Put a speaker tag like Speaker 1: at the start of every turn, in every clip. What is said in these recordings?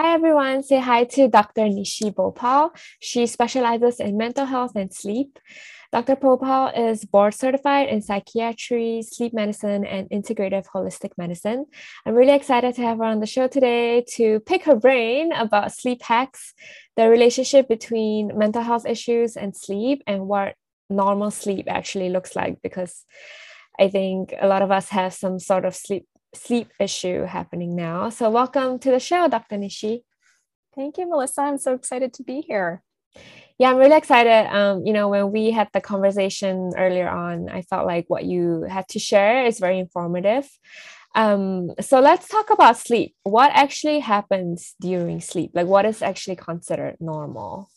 Speaker 1: Hi everyone, say hi to Dr. Nishi Bhopal. She specializes in mental health and sleep. Dr. Bhopal is board certified in psychiatry, sleep medicine, and integrative holistic medicine. I'm really excited to have her on the show today to pick her brain about sleep hacks, the relationship between mental health issues and sleep, and what normal sleep actually looks like because I think a lot of us have some sort of sleep sleep issue happening now. So, welcome to the show, Dr. Nishi.
Speaker 2: Thank you, Melissa. I'm so excited to be here.
Speaker 1: Yeah, I'm really excited. Um, you know, when we had the conversation earlier on, I felt like what you had to share is very informative. Um, so let's talk about sleep. What actually happens during sleep? Like, what is actually considered normal?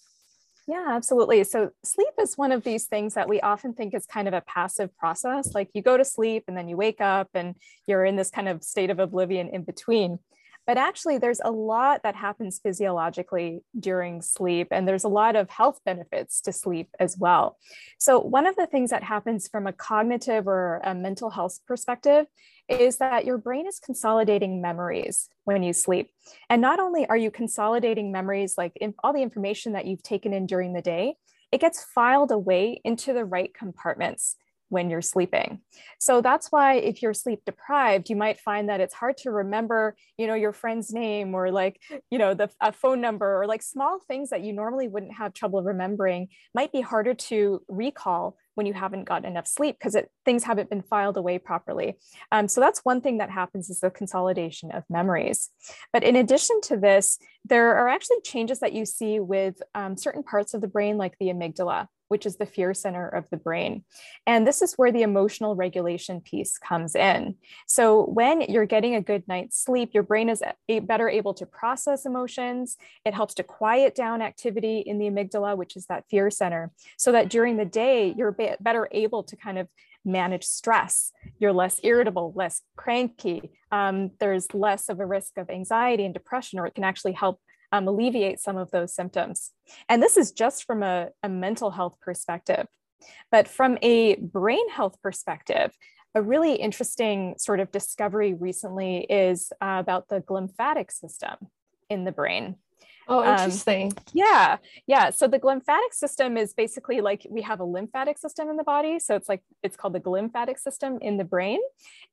Speaker 2: Yeah, absolutely. So, sleep is one of these things that we often think is kind of a passive process. Like you go to sleep and then you wake up and you're in this kind of state of oblivion in between. But actually, there's a lot that happens physiologically during sleep, and there's a lot of health benefits to sleep as well. So, one of the things that happens from a cognitive or a mental health perspective is that your brain is consolidating memories when you sleep. And not only are you consolidating memories like all the information that you've taken in during the day, it gets filed away into the right compartments when you're sleeping. So that's why if you're sleep deprived, you might find that it's hard to remember, you know, your friend's name or like, you know, the a phone number or like small things that you normally wouldn't have trouble remembering might be harder to recall when you haven't gotten enough sleep because things haven't been filed away properly. Um, so that's one thing that happens is the consolidation of memories. But in addition to this, there are actually changes that you see with um, certain parts of the brain like the amygdala which is the fear center of the brain. And this is where the emotional regulation piece comes in. So when you're getting a good night's sleep, your brain is better able to process emotions. It helps to quiet down activity in the amygdala, which is that fear center, so that during the day, you're be- better able to kind of manage stress. You're less irritable, less cranky. Um, there's less of a risk of anxiety and depression, or it can actually help um, alleviate some of those symptoms. And this is just from a, a mental health perspective. But from a brain health perspective, a really interesting sort of discovery recently is uh, about the glymphatic system in the brain.
Speaker 1: Oh, um, interesting. Um,
Speaker 2: yeah. Yeah. So the glymphatic system is basically like we have a lymphatic system in the body. So it's like it's called the glymphatic system in the brain.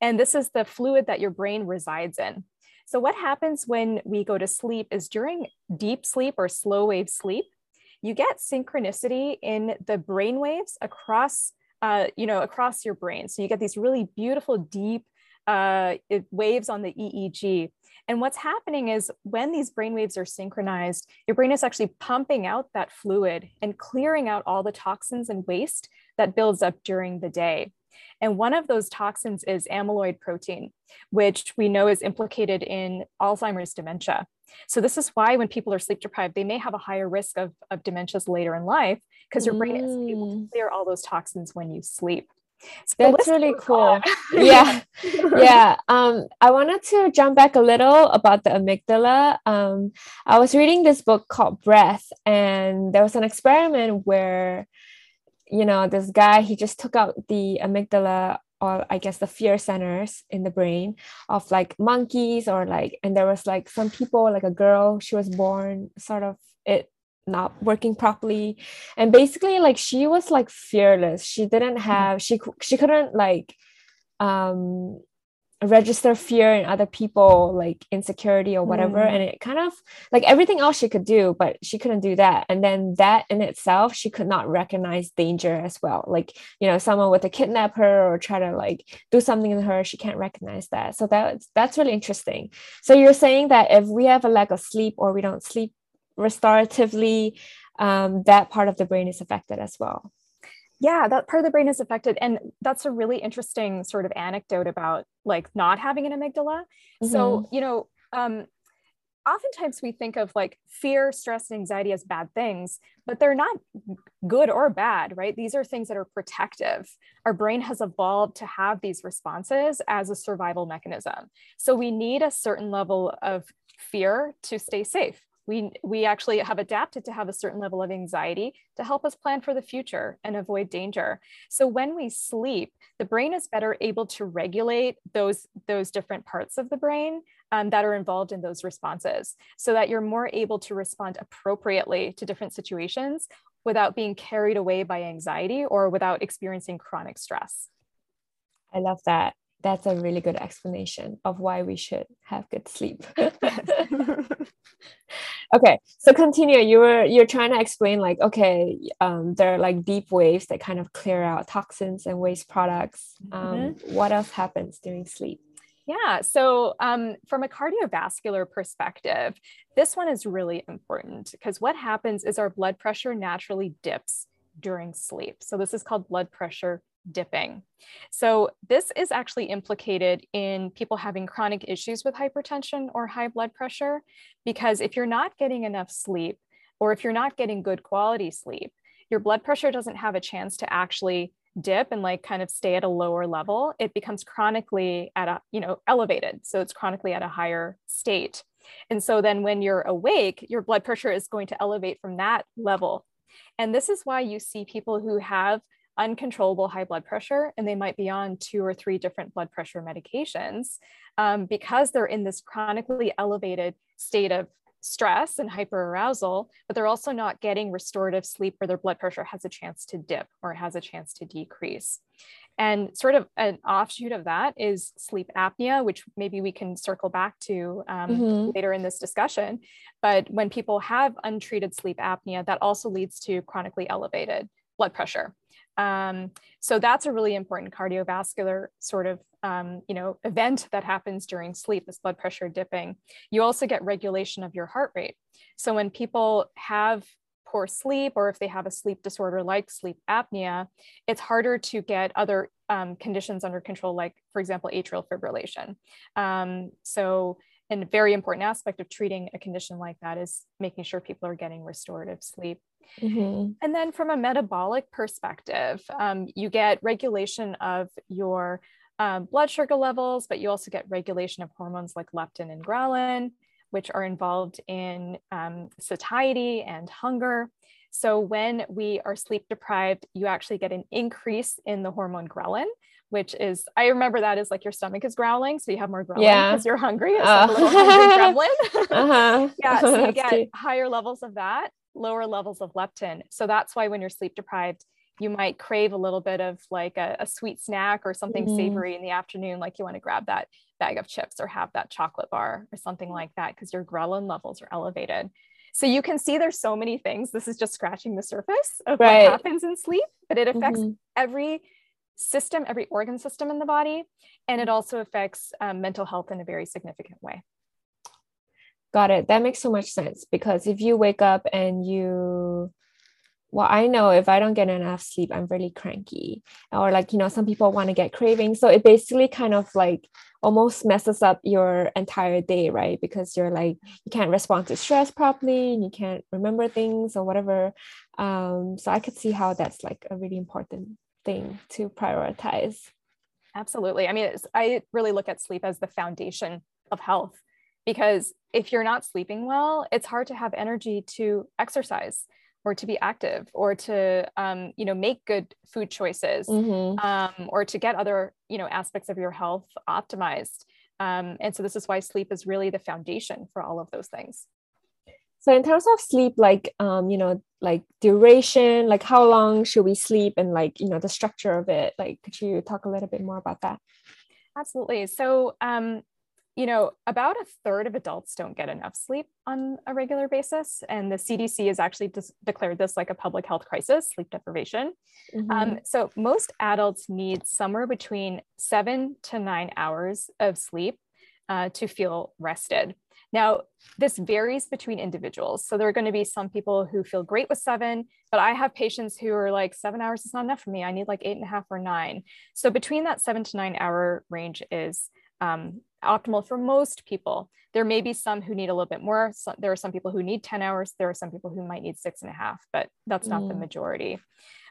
Speaker 2: And this is the fluid that your brain resides in. So, what happens when we go to sleep is during deep sleep or slow wave sleep, you get synchronicity in the brain waves across, uh, you know, across your brain. So you get these really beautiful deep uh, waves on the EEG. And what's happening is when these brain waves are synchronized, your brain is actually pumping out that fluid and clearing out all the toxins and waste that builds up during the day. And one of those toxins is amyloid protein, which we know is implicated in Alzheimer's dementia. So this is why when people are sleep deprived, they may have a higher risk of, of dementias later in life because your brain is able to mm. clear all those toxins when you sleep.
Speaker 1: That's really cool. yeah. yeah. Um, I wanted to jump back a little about the amygdala. Um, I was reading this book called Breath, and there was an experiment where you know, this guy, he just took out the amygdala or I guess the fear centers in the brain of like monkeys or like, and there was like some people, like a girl, she was born sort of it not working properly. And basically like she was like fearless. She didn't mm-hmm. have she she couldn't like um register fear in other people like insecurity or whatever. Mm. and it kind of like everything else she could do but she couldn't do that. And then that in itself she could not recognize danger as well. Like you know someone with to kidnap her or try to like do something to her. She can't recognize that. So that's that's really interesting. So you're saying that if we have a lack of sleep or we don't sleep restoratively um, that part of the brain is affected as well.
Speaker 2: Yeah that part of the brain is affected. And that's a really interesting sort of anecdote about like not having an amygdala. Mm-hmm. so you know um, oftentimes we think of like fear stress and anxiety as bad things but they're not good or bad right? These are things that are protective. Our brain has evolved to have these responses as a survival mechanism. So we need a certain level of fear to stay safe we, we actually have adapted to have a certain level of anxiety to help us plan for the future and avoid danger. So when we sleep, the brain is better able to regulate those, those different parts of the brain um, that are involved in those responses so that you're more able to respond appropriately to different situations without being carried away by anxiety or without experiencing chronic stress.
Speaker 1: I love that. That's a really good explanation of why we should have good sleep. okay so continue you were you're trying to explain like okay um, there are like deep waves that kind of clear out toxins and waste products um, mm-hmm. what else happens during sleep
Speaker 2: yeah, so um, from a cardiovascular perspective, this one is really important because what happens is our blood pressure naturally dips during sleep. So this is called blood pressure dipping. So this is actually implicated in people having chronic issues with hypertension or high blood pressure, because if you're not getting enough sleep, or if you're not getting good quality sleep, your blood pressure doesn't have a chance to actually dip and like kind of stay at a lower level. It becomes chronically at a you know elevated. So it's chronically at a higher state. And so then when you're awake your blood pressure is going to elevate from that level. And this is why you see people who have uncontrollable high blood pressure and they might be on two or three different blood pressure medications um, because they're in this chronically elevated state of stress and hyperarousal, but they're also not getting restorative sleep where their blood pressure has a chance to dip or has a chance to decrease. And sort of an offshoot of that is sleep apnea, which maybe we can circle back to um, mm-hmm. later in this discussion. But when people have untreated sleep apnea, that also leads to chronically elevated blood pressure. Um, so that's a really important cardiovascular sort of um, you know event that happens during sleep, is blood pressure dipping. You also get regulation of your heart rate. So when people have poor sleep or if they have a sleep disorder like sleep apnea, it's harder to get other um, conditions under control, like for example, atrial fibrillation. Um, so a very important aspect of treating a condition like that is making sure people are getting restorative sleep. Mm-hmm. And then from a metabolic perspective, um, you get regulation of your um, blood sugar levels, but you also get regulation of hormones like leptin and ghrelin, which are involved in um, satiety and hunger. So when we are sleep deprived, you actually get an increase in the hormone ghrelin, which is I remember that is like your stomach is growling, so you have more ghrelin yeah. because you're hungry. It's uh. like a little hungry gremlin. uh-huh. yeah, so you get higher levels of that lower levels of leptin. So that's why when you're sleep deprived, you might crave a little bit of like a, a sweet snack or something mm-hmm. savory in the afternoon, like you want to grab that bag of chips or have that chocolate bar or something like that because your ghrelin levels are elevated. So you can see there's so many things. This is just scratching the surface of right. what happens in sleep, but it affects mm-hmm. every system, every organ system in the body, and it also affects um, mental health in a very significant way.
Speaker 1: Got it. That makes so much sense because if you wake up and you, well, I know if I don't get enough sleep, I'm really cranky. Or like, you know, some people want to get cravings. So it basically kind of like almost messes up your entire day, right? Because you're like, you can't respond to stress properly and you can't remember things or whatever. Um, so I could see how that's like a really important thing to prioritize.
Speaker 2: Absolutely. I mean, I really look at sleep as the foundation of health because if you're not sleeping well it's hard to have energy to exercise or to be active or to um, you know make good food choices mm-hmm. um, or to get other you know aspects of your health optimized um, and so this is why sleep is really the foundation for all of those things
Speaker 1: so in terms of sleep like um, you know like duration like how long should we sleep and like you know the structure of it like could you talk a little bit more about that
Speaker 2: absolutely so um, you know, about a third of adults don't get enough sleep on a regular basis. And the CDC has actually dis- declared this like a public health crisis, sleep deprivation. Mm-hmm. Um, so most adults need somewhere between seven to nine hours of sleep uh, to feel rested. Now, this varies between individuals. So there are going to be some people who feel great with seven, but I have patients who are like, seven hours is not enough for me. I need like eight and a half or nine. So between that seven to nine hour range is um, optimal for most people. There may be some who need a little bit more. So there are some people who need 10 hours. There are some people who might need six and a half, but that's not mm. the majority.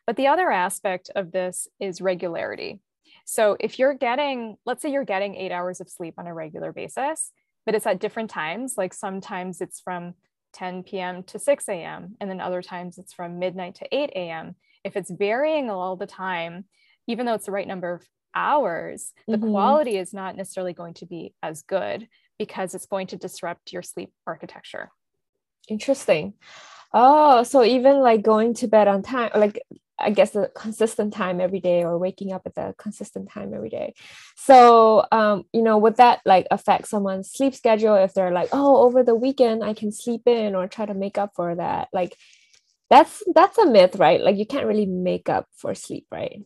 Speaker 2: But the other aspect of this is regularity. So if you're getting, let's say you're getting eight hours of sleep on a regular basis, but it's at different times. Like sometimes it's from 10 p.m. to 6 a.m. And then other times it's from midnight to 8 a.m. If it's varying all the time, even though it's the right number of hours, the mm-hmm. quality is not necessarily going to be as good because it's going to disrupt your sleep architecture.
Speaker 1: Interesting. Oh, so even like going to bed on time, like I guess a consistent time every day or waking up at the consistent time every day. So, um, you know, would that like affect someone's sleep schedule if they're like, oh, over the weekend I can sleep in or try to make up for that? Like, that's that's a myth, right? Like, you can't really make up for sleep, right?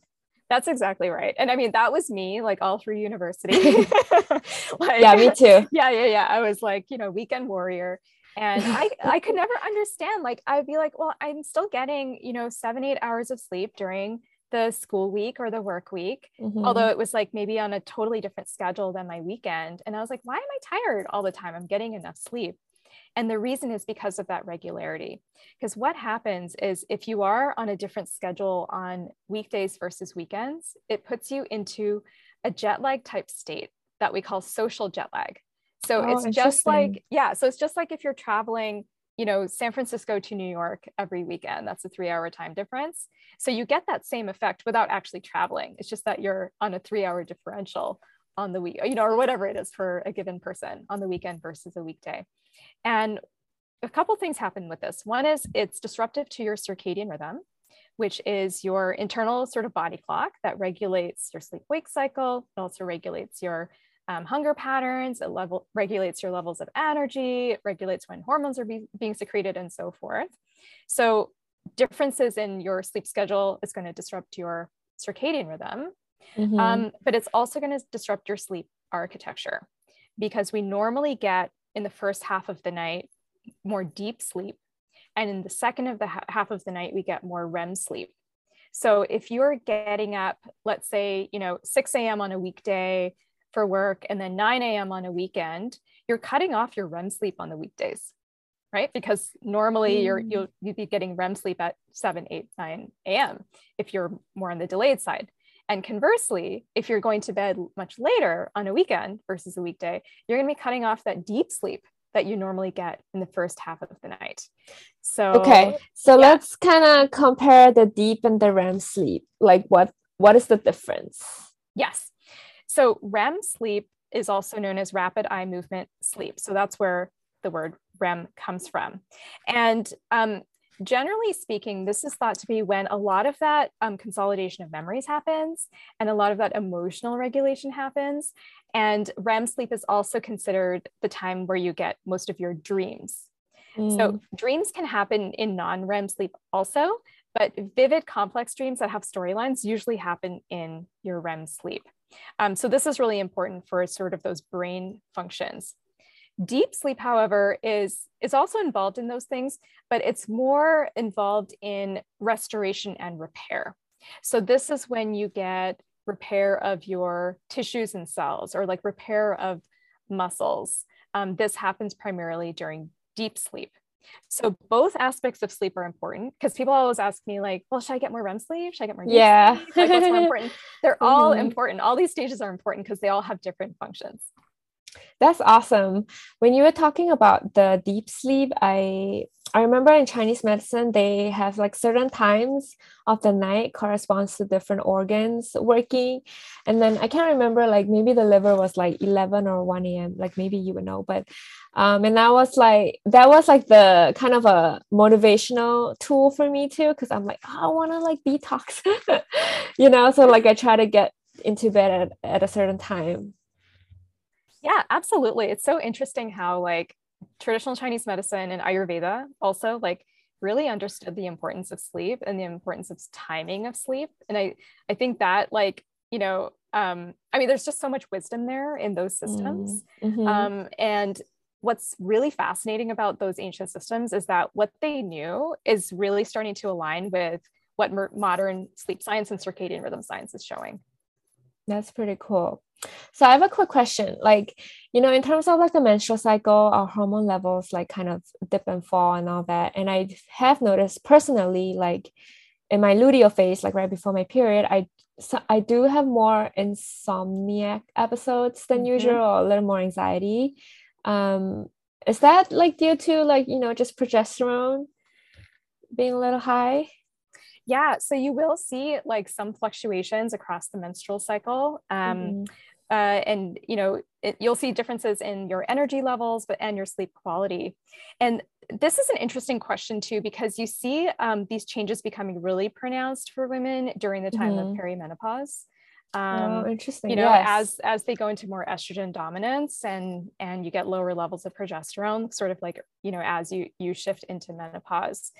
Speaker 2: That's exactly right. And I mean, that was me like all through university.
Speaker 1: like, yeah, me too.
Speaker 2: Yeah, yeah, yeah. I was like, you know, weekend warrior and i i could never understand like i'd be like well i'm still getting you know seven eight hours of sleep during the school week or the work week mm-hmm. although it was like maybe on a totally different schedule than my weekend. And i was like why am i tired all the time? I'm getting enough sleep. And the reason is because of that regularity. Because what happens is if you are on a different schedule on weekdays versus weekends it puts you into a jet lag type state that we call social jet lag so oh, it's just like, yeah. So it's just like if you're traveling, you know, San Francisco to New York every weekend, that's a three hour time difference. So you get that same effect without actually traveling. It's just that you're on a three hour differential on the week, you know, or whatever it is for a given person on the weekend versus a weekday. And a couple things happen with this. One is it's disruptive to your circadian rhythm, which is your internal sort of body clock that regulates your sleep wake cycle. It also regulates your um, hunger patterns, it level, regulates your levels of energy, it regulates when hormones are be, being secreted and so forth. So differences in your sleep schedule is going to disrupt your circadian rhythm, mm-hmm. um, but it's also going to disrupt your sleep architecture because we normally get in the first half of the night more deep sleep. And in the second of the ha- half of the night, we get more REM sleep. So if you're getting up, let's say, you know, 6 a.m. on a weekday, for work and then 9 a.m. on a weekend, you're cutting off your REM sleep on the weekdays, right? Because normally mm. you're you'll you'd be getting REM sleep at 7, 8, 9 a.m. if you're more on the delayed side. And conversely, if you're going to bed much later on a weekend versus a weekday, you're going to be cutting off that deep sleep that you normally get in the first half of the night. So
Speaker 1: Okay. So yeah. let's kind of compare the deep and the REM sleep. Like what what is the difference?
Speaker 2: Yes. So REM sleep is also known as rapid eye movement sleep. So that's where the word REM comes from. And um, generally speaking, this is thought to be when a lot of that um, consolidation of memories happens and a lot of that emotional regulation happens. And REM sleep is also considered the time where you get most of your dreams. Mm. So dreams can happen in non REM sleep also, but vivid, complex dreams that have storylines usually happen in your REM sleep. Um, so this is really important for sort of those brain functions. Deep sleep, however, is, is also involved in those things, but it's more involved in restoration and repair. So this is when you get repair of your tissues and cells or like repair of muscles. Um, this happens primarily during deep sleep. So both aspects of sleep are important because people always ask me like, well, should I get more REM sleep? Should I get more?
Speaker 1: yeah.
Speaker 2: Sleep? Like, what's more important? They're mm-hmm. all important. All these stages are important because they all have different functions.
Speaker 1: That's awesome. When you were talking about the deep sleep, I I remember in Chinese medicine they have like certain times of the night corresponds to different organs working. And then I can't remember like maybe the liver was like 11 or 1 a.m. Like maybe you would know, but um and that was like that was like the kind of a motivational tool for me too because I'm like oh, I want to like detox. you know, so like I try to get into bed at, at a certain time
Speaker 2: yeah, absolutely. It's so interesting how like traditional Chinese medicine and Ayurveda also like really understood the importance of sleep and the importance of timing of sleep. And I I think that like, you know, um, I mean, there's just so much wisdom there in those systems.
Speaker 1: Mm-hmm.
Speaker 2: Um, and what's really fascinating about those ancient systems is that what they knew is really starting to align with what mer- modern sleep science and circadian rhythm science is showing.
Speaker 1: That's pretty cool. So I have a quick question. Like, you know, in terms of like the menstrual cycle, our hormone levels like kind of dip and fall and all that. And I have noticed personally, like in my luteal phase, like right before my period, I so I do have more insomniac episodes than mm-hmm. usual, or a little more anxiety. Um, is that like due to like you know just progesterone being a little high?
Speaker 2: Yeah, so you will see like some fluctuations across the menstrual cycle. Um, mm-hmm. Uh, and you know it, you'll see differences in your energy levels but and your sleep quality and this is an interesting question too because you see um, these changes becoming really pronounced for women during the time mm-hmm. of perimenopause
Speaker 1: um, oh, interesting.
Speaker 2: You know,
Speaker 1: yes.
Speaker 2: as as they go into more estrogen dominance and and you get lower levels of progesterone, sort of like you know as you you shift into menopause.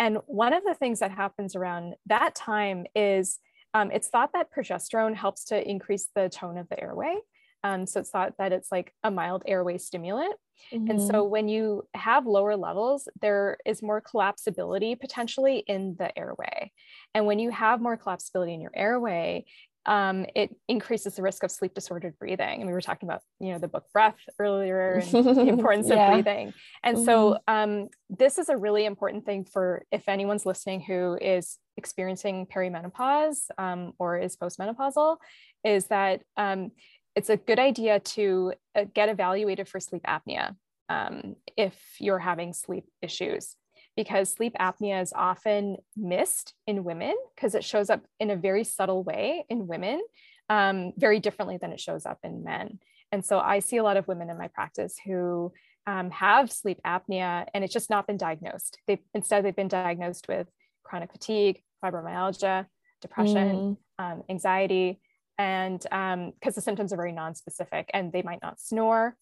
Speaker 2: And one of the things that happens around that time is um, it's thought that progesterone helps to increase the tone of the airway. Um, so it's thought that it's like a mild airway stimulant. Mm-hmm. And so mm-hmm. when you have lower levels, there is more collapsibility potentially in the airway. And when you have more collapsibility in your airway, um, it increases the risk of sleep disordered breathing. And we were talking about, you know, the book Breath earlier and the importance yeah. of breathing. And mm-hmm. so um, this is a really important thing for if anyone's listening who is experiencing perimenopause um, or is postmenopausal, is that um, it's a good idea to uh, get evaluated for sleep apnea um, if you're having sleep issues because sleep apnea is often missed in women because it shows up in a very subtle way in women, um, very differently than it shows up in men. And so I see a lot of women in my practice who um, have sleep apnea and it's just not been diagnosed. They instead they've been diagnosed with chronic fatigue, fibromyalgia, depression, mm. um, anxiety, and because um, the symptoms are very non-specific and they might not snore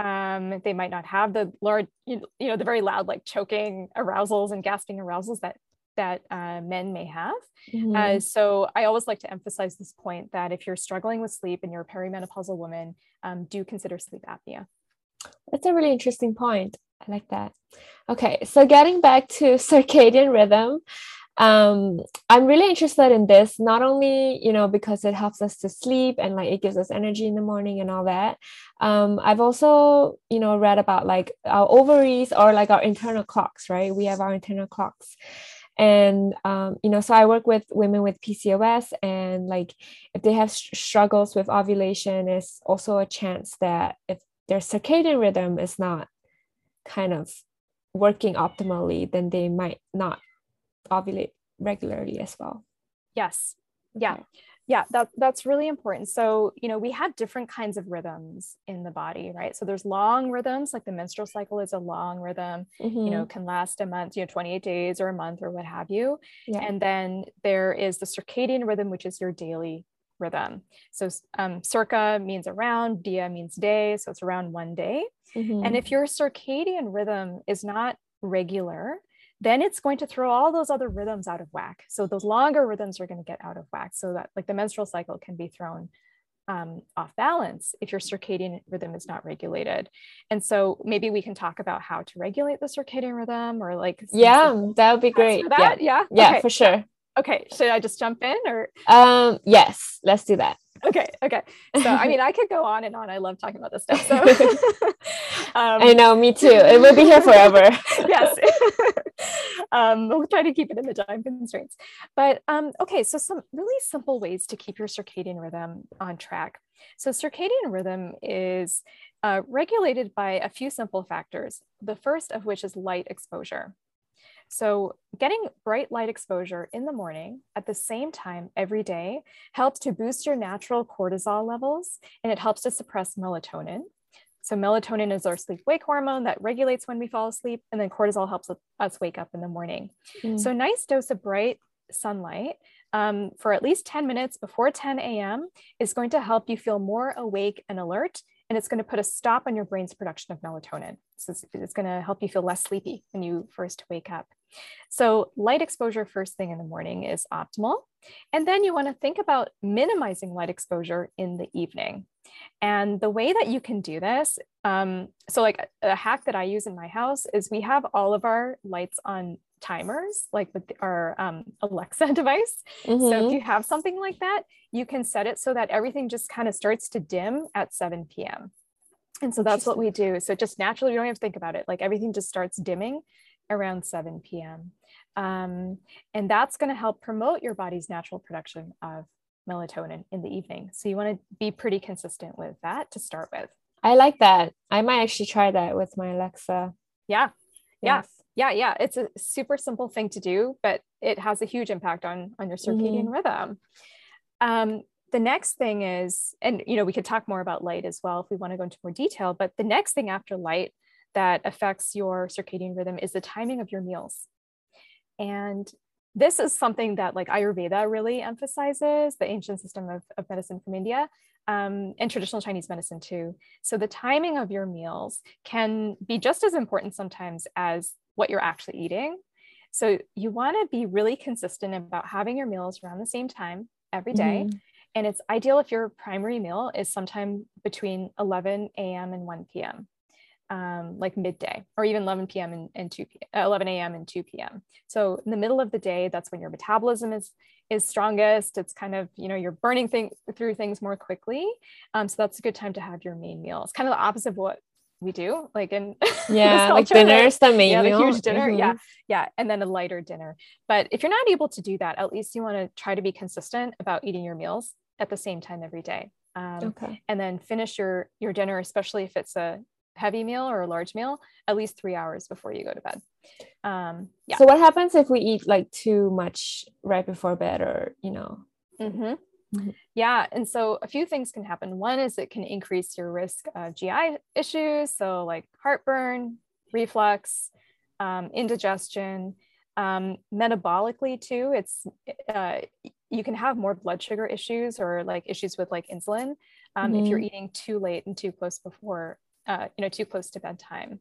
Speaker 2: um, they might not have the large, you know, the very loud, like choking arousals and gasping arousals that that uh, men may have. Mm-hmm. Uh, so I always like to emphasize this point that if you're struggling with sleep and you're a perimenopausal woman, um, do consider sleep apnea.
Speaker 1: That's a really interesting point. I like that. Okay, so getting back to circadian rhythm, um, I'm really interested in this, not only, you know, because it helps us to sleep and like it gives us energy in the morning and all that. Um, I've also, you know, read about like our ovaries or like our internal clocks, right? We have our internal clocks. And, um, you know, so I work with women with PCOS and like if they have sh- struggles with ovulation, it's also a chance that if their circadian rhythm is not kind of working optimally, then they might not ovulate regularly as well.
Speaker 2: Yes. Yeah. Okay. Yeah, that, that's really important. So, you know, we have different kinds of rhythms in the body, right? So there's long rhythms, like the menstrual cycle is a long rhythm, mm-hmm. you know, mm-hmm. can last a month, you know, 28 days or a month or what have you. Yeah. And then there is the circadian rhythm, which is your daily rhythm. So um, circa means around, dia means day. So it's around one day. Mm-hmm. And if your circadian rhythm is not regular, then it's going to throw all those other rhythms out of whack. So those longer rhythms are going to get out of whack so that like the menstrual cycle can be thrown um, off balance if your circadian rhythm is not regulated. And so maybe we can talk about how to regulate the circadian rhythm or like.
Speaker 1: Yeah, that would be great.
Speaker 2: Yeah. Yeah.
Speaker 1: Yeah, okay. for sure.
Speaker 2: Okay. Should I just jump in or?
Speaker 1: Um, yes, let's do that.
Speaker 2: Okay okay. So i mean i could go on and on. I love talking about this stuff so.
Speaker 1: Um, i know me too. It will be here forever.
Speaker 2: Yes. Um, we'll try to keep it in the time constraints. But um, okay so some really simple ways to keep your circadian rhythm on track. So circadian rhythm is uh, regulated by a few simple factors the first of which is light exposure so, getting bright light exposure in the morning at the same time every day helps to boost your natural cortisol levels and it helps to suppress melatonin. So, melatonin is our sleep wake hormone that regulates when we fall asleep, and then cortisol helps us wake up in the morning. Mm. So, nice dose of bright sunlight um, for at least 10 minutes before 10 a.m. is going to help you feel more awake and alert and it's going to put a stop on your brain's production of melatonin. So it's, it's going to help you feel less sleepy when you first wake up. So light exposure first thing in the morning is optimal. And then you want to think about minimizing light exposure in the evening. And the way that you can do this, um, so like a, a hack that I use in my house is we have all of our lights on timers, like with our um, Alexa device. Mm-hmm. So if mm-hmm. you have something like that, you can set it so that everything just kind of starts to dim at 7 p.m. And so that's what we do. So just naturally, you don't have to think about it. Like everything just starts dimming around 7 p.m. Um, and that's going to help promote your body's natural production of melatonin in the evening. So you want to be pretty consistent with that to start with.
Speaker 1: I like that. I might actually try that with my Alexa.
Speaker 2: Yeah. Yes. Yeah. Yeah. Yeah. It's a super simple thing to do, but it has a huge impact on, on your circadian mm-hmm. rhythm. Um, the next thing is, and you know, we could talk more about light as well if we want to go into more detail, but the next thing after light that affects your circadian rhythm is the timing of your meals. And this is something that like Ayurveda really emphasizes, the ancient system of, of medicine from India, um, and traditional Chinese medicine too. So the timing of your meals can be just as important sometimes as what you're actually eating. So you want to be really consistent about having your meals around the same time every day. Mm-hmm. And it's ideal if your primary meal is sometime between 11 a.m. and 1 p.m um, like midday or even 11 p.m. and, and 2 p.m. 11 a.m. and 2 p.m. So in the middle of the day, that's when your metabolism is is strongest. It's kind of you know you're burning thing, through things more quickly. Um, so that's a good time to have your main meal. It's kind of the opposite of what we do, like in
Speaker 1: yeah, like dinners, the main
Speaker 2: yeah,
Speaker 1: meal.
Speaker 2: the huge dinner, mm-hmm. yeah, yeah, and then a lighter dinner. But if you're not able to do that, at least you want to try to be consistent about eating your meals at the same time every day. Um, okay. And then finish your your dinner, especially if it's a heavy meal or a large meal at least three hours before you go to bed. Um,
Speaker 1: yeah. So what happens if we eat like too much right before bed or, you know?
Speaker 2: Mm-hmm. Mm-hmm. Yeah. And so a few things can happen. One is it can increase your risk of GI issues. So like heartburn, reflux, um, indigestion, um, metabolically too. It's, uh, you can have more blood sugar issues or like issues with like insulin um, mm-hmm. if you're mm-hmm. eating too late and too close before uh, you know too close to bedtime.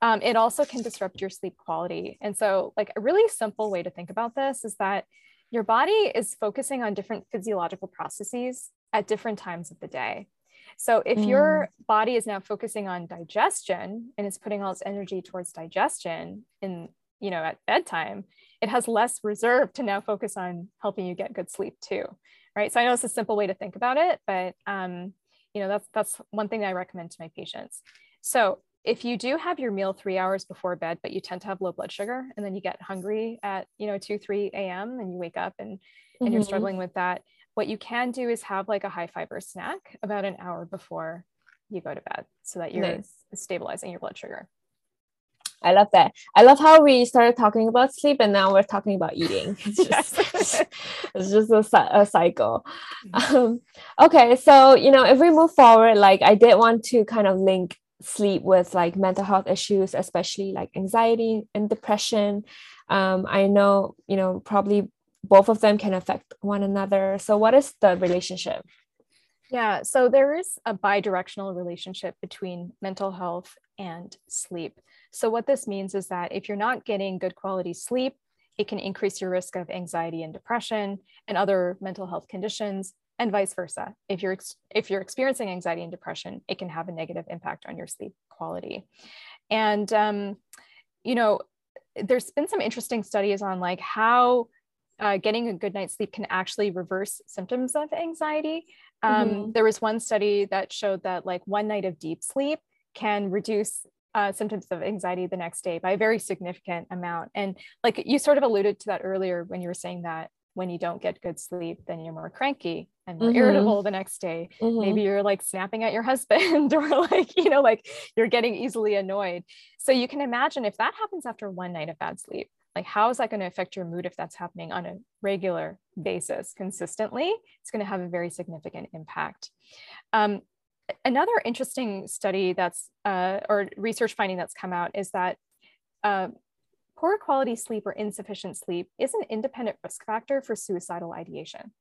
Speaker 2: Um, it also can disrupt your sleep quality. And so like a really simple way to think about this is that your body is focusing on different physiological processes at different times of the day. So if mm. your body is now focusing on digestion and is putting all its energy towards digestion in you know at bedtime it has less reserve to now focus on helping you get good sleep too right? So i know it's a simple way to think about it but um, you know that's that's one thing that i recommend to my patients so if you do have your meal three hours before bed but you tend to have low blood sugar and then you get hungry at you know 2 3 a.m and you wake up and and mm-hmm. you're struggling with that what you can do is have like a high fiber snack about an hour before you go to bed so that you're nice. stabilizing your blood sugar
Speaker 1: I love that. I love how we started talking about sleep and now we're talking about eating. It's just, it's just a, a cycle. Mm-hmm. Um, okay, so you know, if we move forward, like I did want to kind of link sleep with like mental health issues, especially like anxiety and depression. Um, I know you know probably both of them can affect one another. So, what is the relationship?
Speaker 2: Yeah, so there is a bidirectional relationship between mental health and sleep. So, what this means is that if you're not getting good quality sleep, it can increase your risk of anxiety and depression and other mental health conditions and vice versa. If you're if you're experiencing anxiety and depression, it can have a negative impact on your sleep quality. And um, you know, there's been some interesting studies on like how uh, getting a good night's sleep can actually reverse symptoms of anxiety. Um, mm-hmm. There was one study that showed that like one night of deep sleep can reduce uh, symptoms of anxiety the next day by a very significant amount. And like you sort of alluded to that earlier when you were saying that when you don't get good sleep, then you're more cranky and more mm-hmm. irritable the next day. Mm-hmm. Maybe you're like snapping at your husband or like, you know, like you're getting easily annoyed. So you can imagine if that happens after one night of bad sleep, like how is that going to affect your mood if that's happening on a regular basis consistently? It's going to have a very significant impact. Um, another interesting study that's uh, or research finding that's come out is that uh, poor quality sleep or insufficient sleep is an independent risk factor for suicidal ideation.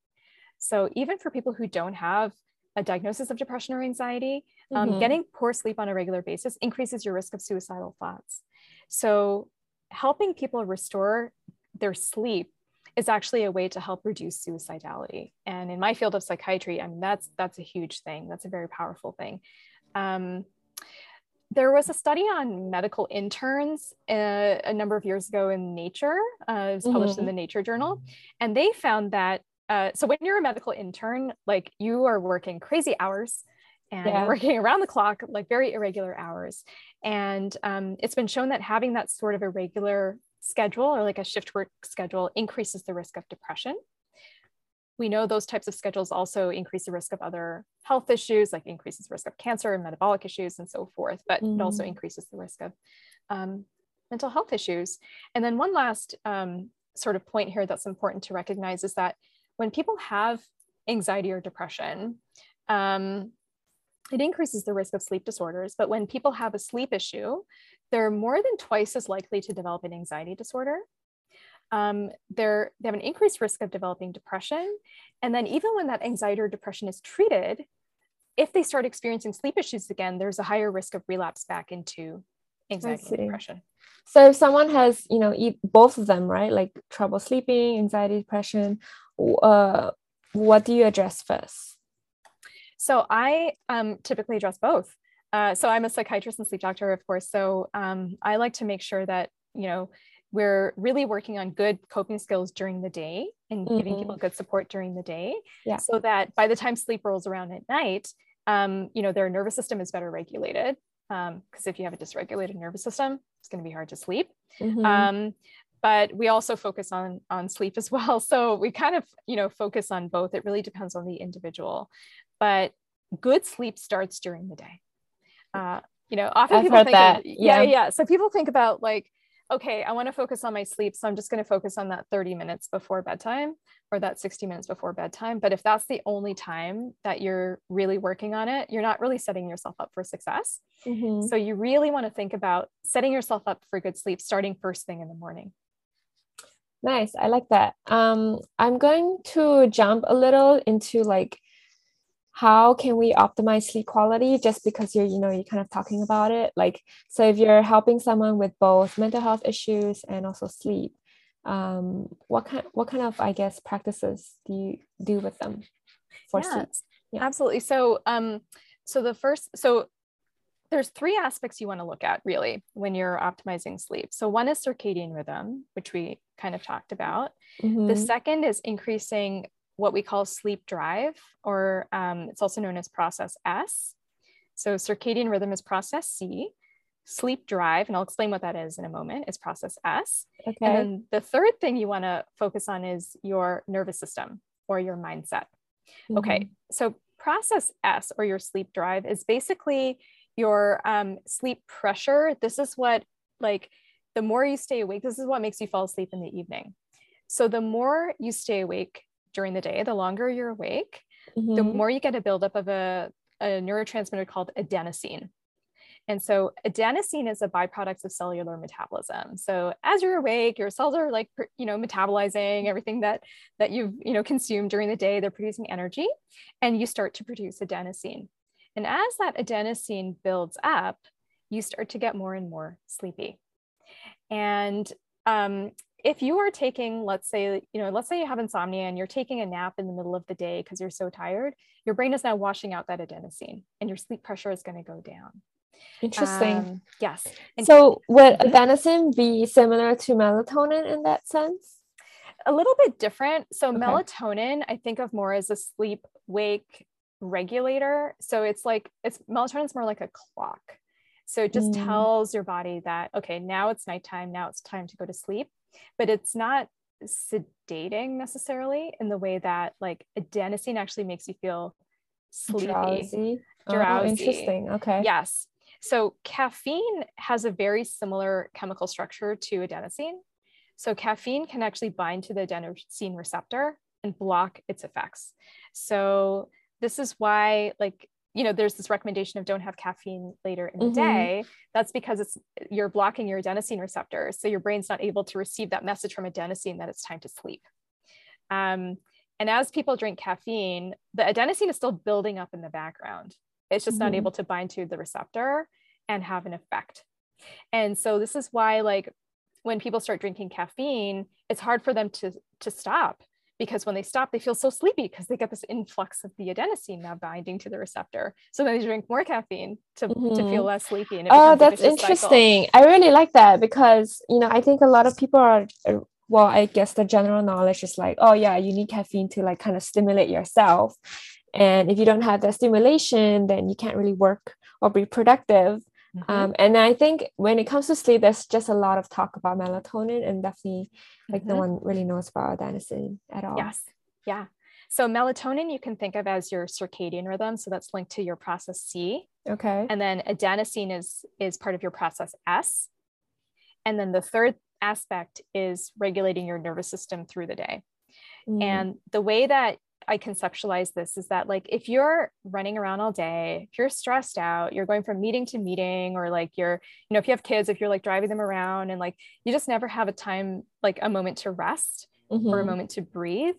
Speaker 2: So even for people who don't have a diagnosis of depression or anxiety, um, mm-hmm. getting poor sleep on a regular basis increases your risk of suicidal thoughts. So helping people restore their sleep is actually a way to help reduce suicidality. And in my field of psychiatry, I mean, that's that's a huge thing. That's a very powerful thing. Um, there was a study on medical interns uh, a number of years ago in Nature. Uh, it was published mm-hmm. in the Nature Journal, and they found that. Uh, so when you're a medical intern, like you are working crazy hours and yeah. working around the clock, like very irregular hours. And um, it's been shown that having that sort of irregular schedule or like a shift work schedule increases the risk of depression. We know those types of schedules also increase the risk of other health issues, like increases the risk of cancer and metabolic issues and so forth, but mm. it also mm-hmm. increases the risk of um, mental health issues. And then one last um, sort of point here that's important to recognize is that when people have anxiety or depression, um, it increases the risk of sleep disorders. But when people have a sleep issue, they're more than twice as likely to develop an anxiety disorder. Um, they're, they have an increased risk of developing depression. And then, even when that anxiety or depression is treated, if they start experiencing sleep issues again, there's a higher risk of relapse back into anxiety and depression.
Speaker 1: So, if someone has, you know, both of them, right, like trouble sleeping, anxiety, depression, uh, what do you address first?
Speaker 2: So I um, typically address both. Uh, so I'm a psychiatrist and sleep doctor, of course. So um, I like to make sure that you know we're really working on good coping skills during the day and mm-hmm. giving people good support during the day, yeah. so that by the time sleep rolls around at night, um, you know their nervous system is better regulated. Because um, if you have a dysregulated nervous system, it's going to be hard to sleep. Mm-hmm. Um, but we also focus on on sleep as well so we kind of you know focus on both it really depends on the individual but good sleep starts during the day. Uh, you know, often I've people think, that. Of, yeah, yeah, yeah. So people think about like, okay, I want to focus on my sleep. So I'm just going to focus on that 30 minutes before bedtime or that 60 minutes before bedtime. But if that's the only time that you're really working on it, you're not really setting yourself up for success. Mm-hmm. So you really want to think about setting yourself up for good sleep starting first thing in the morning.
Speaker 1: Nice. I like that. Um, I'm going to jump a little into like how can we optimize sleep quality just because you're you know you're kind of talking about it like so if you're helping someone with both mental health issues and also sleep um, what kind what kind of i guess practices do you do with them
Speaker 2: for yeah, sleep yeah absolutely so um so the first so there's three aspects you want to look at really when you're optimizing sleep. So one is circadian rhythm, which we kind of talked about. Mm-hmm. The second is increasing what we call sleep drive, or um, it's also known as process S. So circadian rhythm is process C. Sleep drive, and I'll explain what that is in a moment, is process S. Okay. And then the third thing you want to focus on is your nervous system or your mindset. Mm-hmm. Okay, so process S or your sleep drive is basically your um, sleep pressure. This is what, like, the more you stay awake, this is what makes you fall asleep in the evening. So the more you stay awake, during the day, the longer you're awake, mm-hmm. the more you get a buildup of a, a neurotransmitter called adenosine. And so adenosine is a byproduct of cellular metabolism. So as you're awake, your cells are like, you know, metabolizing everything that that you've, you know, consumed during the day. They're producing energy and you start to produce adenosine. And as that adenosine builds up, you start to get more and more sleepy. And um, if you are taking let's say you know let's say you have insomnia and you're taking a nap in the middle of the day because you're so tired your brain is now washing out that adenosine and your sleep pressure is going to go down.
Speaker 1: Interesting. Um,
Speaker 2: yes.
Speaker 1: And so would mm-hmm. adenosine be similar to melatonin in that sense?
Speaker 2: A little bit different. So okay. melatonin i think of more as a sleep wake regulator. So it's like it's melatonin is more like a clock. So it just mm. tells your body that okay now it's nighttime now it's time to go to sleep but it's not sedating necessarily in the way that like adenosine actually makes you feel sleepy, drowsy.
Speaker 1: Oh, drowsy. Oh, interesting. Okay.
Speaker 2: Yes. So caffeine has a very similar chemical structure to adenosine. So caffeine can actually bind to the adenosine receptor and block its effects. So this is why like you know there's this recommendation of don't have caffeine later in the mm-hmm. day. That's because it's you're blocking your adenosine receptors so your brain's not able to receive that message from adenosine that it's time to sleep. Um, and as people drink caffeine the adenosine is still building up in the background. It's just mm-hmm. not able to bind to the receptor and have an effect. And so this is why like when people start drinking caffeine, it's hard for them to, to stop because when they stop, they feel so sleepy because they get this influx of the adenosine now binding to the receptor. So then they drink more caffeine to, mm-hmm. to feel mm-hmm. less sleepy.
Speaker 1: oh, that's interesting. Cycle. I really like that because, you know, I think a lot of people are, well, I guess the general knowledge is like, oh, yeah, you need caffeine to like kind of stimulate yourself. And if you don't have that stimulation, then you can't really work or be productive. Mm-hmm. Um, and I think when it comes to sleep, there's just a lot of talk about melatonin, and definitely like mm-hmm. no one really knows about adenosine at all.
Speaker 2: Yes. Yeah. So melatonin you can think of as your circadian rhythm. So that's linked to your process C.
Speaker 1: Okay.
Speaker 2: And then adenosine is is part of your process S. And then the third aspect is regulating your nervous system through the day. Mm. And the way that I conceptualize this is that like if you're running around all day, if you're stressed out, you're going from meeting to meeting, or like you're, you know, if you have kids, if you're like driving them around and like you just never have a time, like a moment to rest mm-hmm. or a mm-hmm. moment to breathe,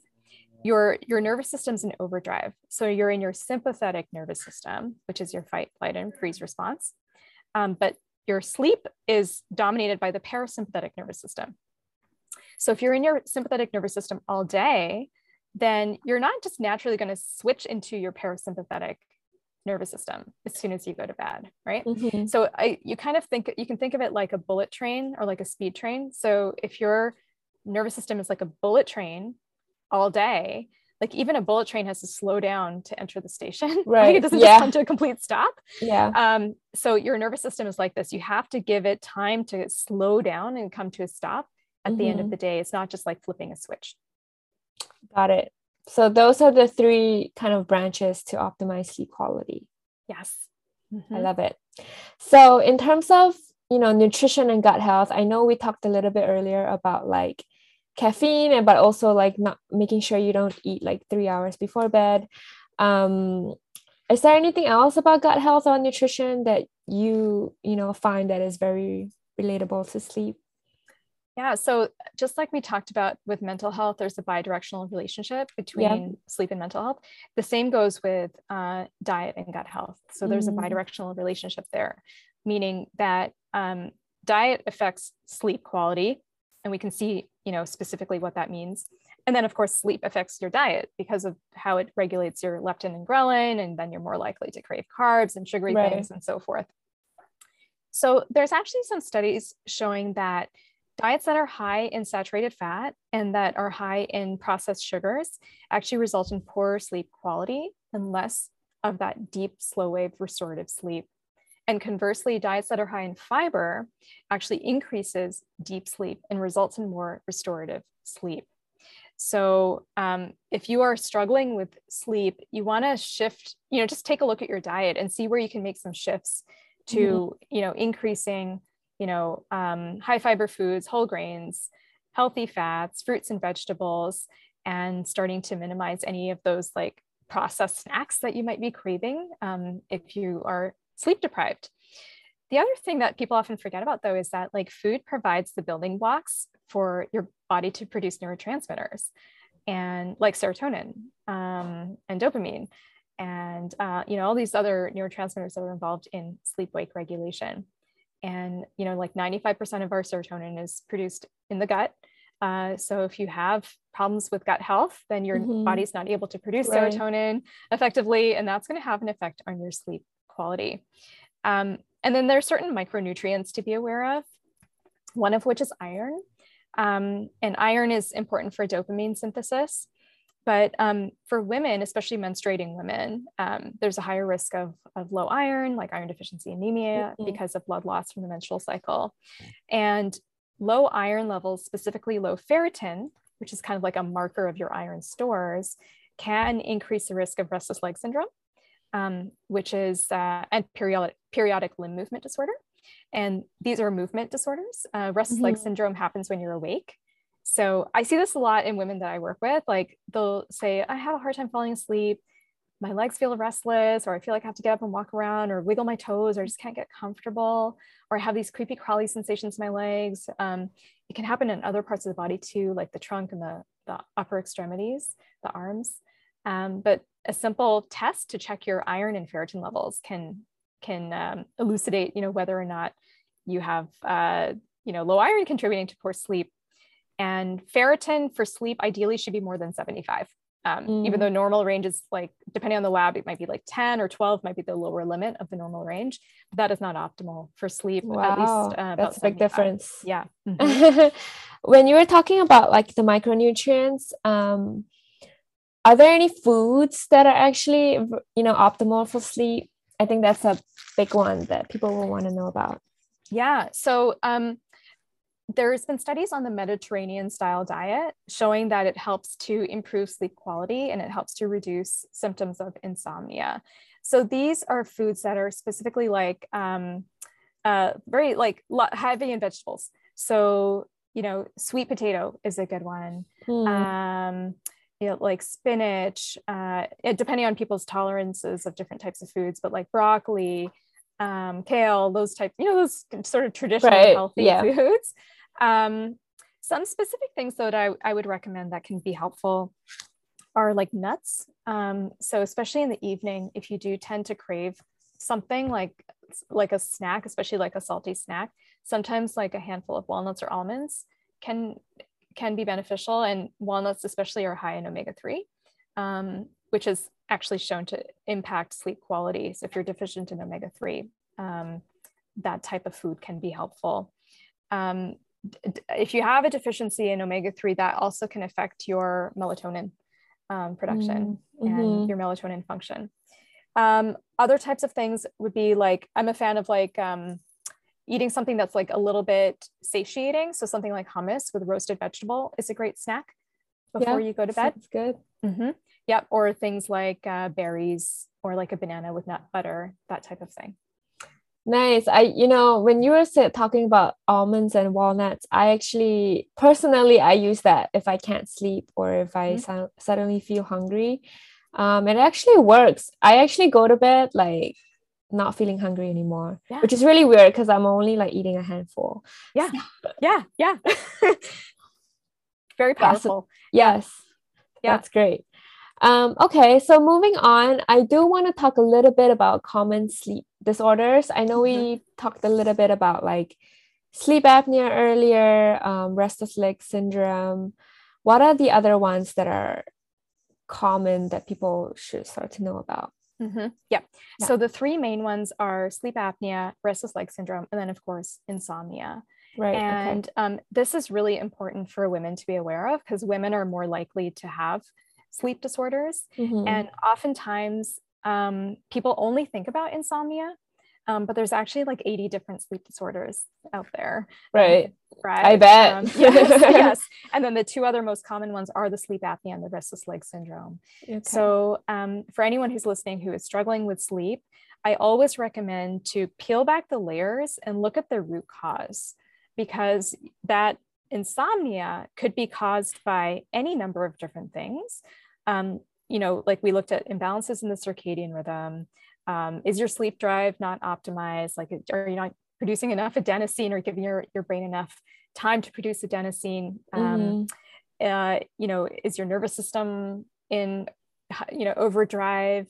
Speaker 2: your your nervous system's in overdrive. So you're in your sympathetic nervous system, which is your fight, flight, and freeze response. Um, but your sleep is dominated by the parasympathetic nervous system. So if you're in your sympathetic nervous system all day, then you're not just naturally going to switch into your parasympathetic nervous system as soon as you go to bed right mm-hmm. so I, you kind of think you can think of it like a bullet train or like a speed train so if your nervous system is like a bullet train all day like even a bullet train has to slow down to enter the station right like it doesn't yeah. just come to a complete stop
Speaker 1: yeah
Speaker 2: um so your nervous system is like this you have to give it time to slow down and come to a stop at mm-hmm. the end of mm-hmm. the day it's not just like flipping a switch
Speaker 1: Got it. So those are the three kind of branches to optimize sleep quality.
Speaker 2: Yes.
Speaker 1: Mm-hmm. I love it. So in terms of, you know, nutrition and gut health, I know we talked a little bit earlier about like caffeine and but also like not making sure you don't eat like 3 hours before bed. Um is there anything else about gut health or nutrition that you, you know, find that is very relatable to sleep?
Speaker 2: Yeah. So just like we talked about with mental health, there's a bidirectional relationship between yeah. sleep and mental health. The same goes with uh, diet and gut health. So there's mm. a bidirectional relationship there, meaning that um, diet affects sleep quality, and we can see, you know, specifically what that means. And then, of course, sleep affects your diet because of how it regulates your leptin and ghrelin, and then you're more likely to crave carbs and sugary right. things and so forth. So there's actually some studies showing that diets that are high in saturated fat and that are high in processed sugars actually result in poorer sleep quality and less of that deep, slow wave restorative sleep. And conversely, diets that are high in fiber actually increases deep sleep and results in more restorative sleep. So um, if you are struggling with sleep, you want to shift, you know, just take a look at your diet and see where you can make some shifts to, mm-hmm. you know, increasing you know, um, high fiber foods, whole grains, healthy fats, fruits and vegetables, and starting to minimize any of those like processed snacks that you might be craving um, if you are sleep deprived. The other thing that people often forget about though is that like food provides the building blocks for your body to produce neurotransmitters and like serotonin um, and dopamine and uh, you know all these other neurotransmitters that are involved in sleep wake regulation and you know like 95% of our serotonin is produced in the gut uh, so if you have problems with gut health then your mm-hmm. body's not able to produce right. serotonin effectively and that's going to have an effect on your sleep quality um, and then there are certain micronutrients to be aware of one of which is iron um, and iron is important for dopamine synthesis but um, for women, especially menstruating women, um, there's a higher risk of, of low iron, like iron deficiency anemia, mm-hmm. because of blood loss from the menstrual cycle. And low iron levels, specifically low ferritin, which is kind of like a marker of your iron stores, can increase the risk of restless leg syndrome, um, which is uh, and periodic periodic limb movement disorder. And these are movement disorders. Uh, restless mm-hmm. leg syndrome happens when you're awake. So I see this a lot in women that I work with. Like they'll say, I have a hard time falling asleep. My legs feel restless, or I feel like I have to get up and walk around, or wiggle my toes, or I just can't get comfortable, or I have these creepy crawly sensations in my legs. Um, it can happen in other parts of the body too, like the trunk and the, the upper extremities, the arms. Um, but a simple test to check your iron and ferritin levels can can um, elucidate, you know, whether or not you have uh, you know, low iron contributing to poor sleep. And ferritin for sleep ideally should be more than 75. Um, mm. Even though normal range is like, depending on the lab, it might be like 10 or 12 might be the lower limit of the normal range. That is not optimal for sleep.
Speaker 1: Wow,
Speaker 2: at
Speaker 1: least uh, that's a big difference.
Speaker 2: Yeah. Mm-hmm.
Speaker 1: when you were talking about like the micronutrients, um, are there any foods that are actually you know optimal for sleep? I think that's a big one that people will want to know about.
Speaker 2: Yeah. So um, there's been studies on the Mediterranean style diet showing that it helps to improve sleep quality and it helps to reduce symptoms of insomnia. So these are foods that are specifically like um, uh, very like heavy in vegetables. So you know, sweet potato is a good one. Hmm. Um, you know, like spinach, uh, it, depending on people's tolerances of different types of foods, but like broccoli, um, kale, those type, you know, those sort of traditional right. healthy yeah. foods. Um, some specific things though that I, I would recommend that can be helpful are like nuts. Um, so especially in the evening, if you do tend to crave something like like a snack, especially like a salty snack, sometimes like a handful of walnuts or almonds can can be beneficial. And walnuts especially are high in omega-3, um, which is actually shown to impact sleep quality. So if you're deficient in omega-3, um, that type of food can be helpful. Um, if you have a deficiency in omega-3, that also can affect your melatonin um, production mm-hmm. and your melatonin function. Um, other types of things would be like, I'm a fan of like um, eating something that's like a little bit satiating. So something like hummus with roasted vegetable is a great snack before yeah, you go to bed.
Speaker 1: It's good.
Speaker 2: Mm-hmm. Yep. Or things like uh, berries or like a banana with nut butter, that type of thing.
Speaker 1: Nice. I, you know, when you were talking about almonds and walnuts, I actually personally I use that if I can't sleep or if I mm-hmm. suddenly feel hungry. Um, it actually works. I actually go to bed like not feeling hungry anymore, yeah. which is really weird because I'm only like eating a handful.
Speaker 2: Yeah. Yeah. Yeah. Very powerful.
Speaker 1: yes. Yeah. That's great. Um, okay, so moving on, I do want to talk a little bit about common sleep disorders. I know mm-hmm. we talked a little bit about like sleep apnea earlier, um, restless leg syndrome. What are the other ones that are common that people should start to know about?
Speaker 2: Mm-hmm. Yeah. yeah. So the three main ones are sleep apnea, restless leg syndrome, and then, of course, insomnia.
Speaker 1: Right.
Speaker 2: And okay. um, this is really important for women to be aware of because women are more likely to have sleep disorders. Mm-hmm. And oftentimes, um, people only think about insomnia, um, but there's actually like 80 different sleep disorders out there.
Speaker 1: Right. Right. I bet. Um,
Speaker 2: yes, yes. And then the two other most common ones are the sleep apnea and the restless leg syndrome. Okay. So, um, for anyone who's listening who is struggling with sleep, I always recommend to peel back the layers and look at the root cause because that insomnia could be caused by any number of different things. Um, you know, like we looked at imbalances in the circadian rhythm. Um, is your sleep drive not optimized? Like, are you not producing enough adenosine or giving your, your brain enough time to produce adenosine? Um, mm-hmm. uh, you know, is your nervous system in, you know, overdrive?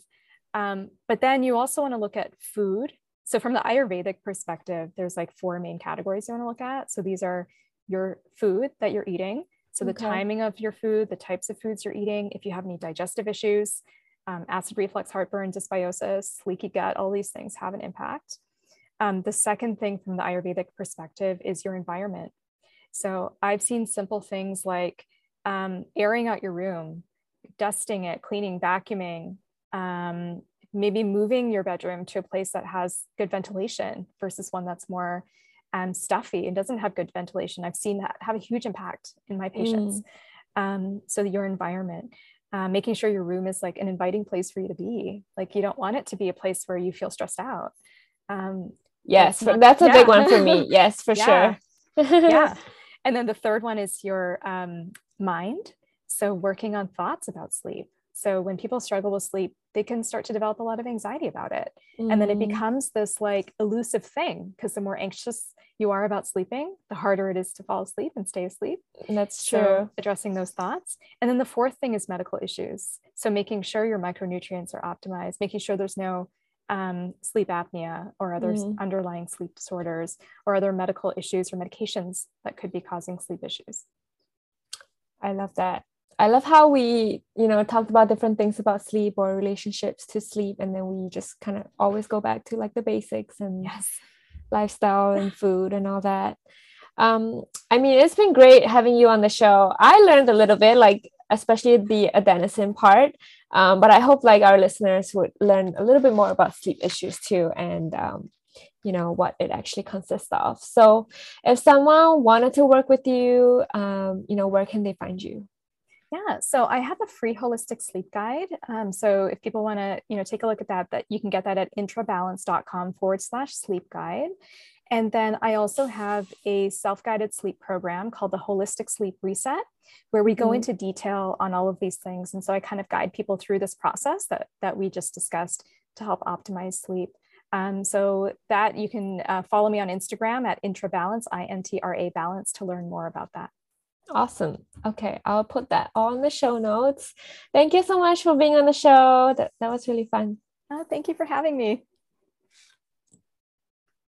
Speaker 2: Um, but then you also want to look at food. So from the Ayurvedic perspective, there's like four main categories you want to look at. So these are your food that you're eating. So the okay. timing of your food, the types of foods you're eating, if you have any digestive issues, um, acid reflux, heartburn, dysbiosis, leaky gut, all these things have an impact. Um, the second thing from the Ayurvedic perspective is your environment. So I've seen simple things like um, airing out your room, dusting it, cleaning, vacuuming, um, maybe moving your bedroom to a place that has good ventilation versus one that's more um, stuffy and doesn't have good ventilation. I've seen that have a huge impact in my patients. Mm. Um, so your environment, uh, making sure your room is like an inviting place for you to be. Like you don't want it to be a place where you feel stressed out. Um,
Speaker 1: yes, not, that's a yeah. big one for me. Yes, for yeah.
Speaker 2: sure. yeah. And then the third one is your um, mind. So working on thoughts about sleep. So when people struggle with sleep, they can start to develop a lot of anxiety about it. Mm. And then it mm. becomes this like elusive thing because the more anxious you are about sleeping, the harder it is to fall asleep and stay asleep.
Speaker 1: And that's true. So
Speaker 2: addressing those thoughts. And then the fourth thing is medical issues. So making sure your micronutrients are optimized, making sure there's no um, sleep apnea or other mm. underlying sleep disorders or other medical issues or medications that could be causing sleep issues.
Speaker 1: I love that. I love how we, you know, talked about different things about sleep or relationships to sleep, and then we just kind of always go back to like the basics and
Speaker 2: yes.
Speaker 1: lifestyle and food and all that. Um, I mean, it's been great having you on the show. I learned a little bit, like especially the adenosine part. Um, but I hope like our listeners would learn a little bit more about sleep issues too, and um, you know what it actually consists of. So, if someone wanted to work with you, um, you know, where can they find you?
Speaker 2: Yeah, so I have a free holistic sleep guide. Um, so if people want to, you know, take a look at that, that you can get that at intrabalance.com forward slash sleep guide. And then I also have a self guided sleep program called the Holistic Sleep Reset, where we go mm-hmm. into detail on all of these things. And so I kind of guide people through this process that, that we just discussed to help optimize sleep. Um, so that you can uh, follow me on Instagram at intrabalance, I N T R A balance, to learn more about that.
Speaker 1: Awesome. Okay, I'll put that in the show notes. Thank you so much for being on the show. That, that was really fun.
Speaker 2: Uh, thank you for having me.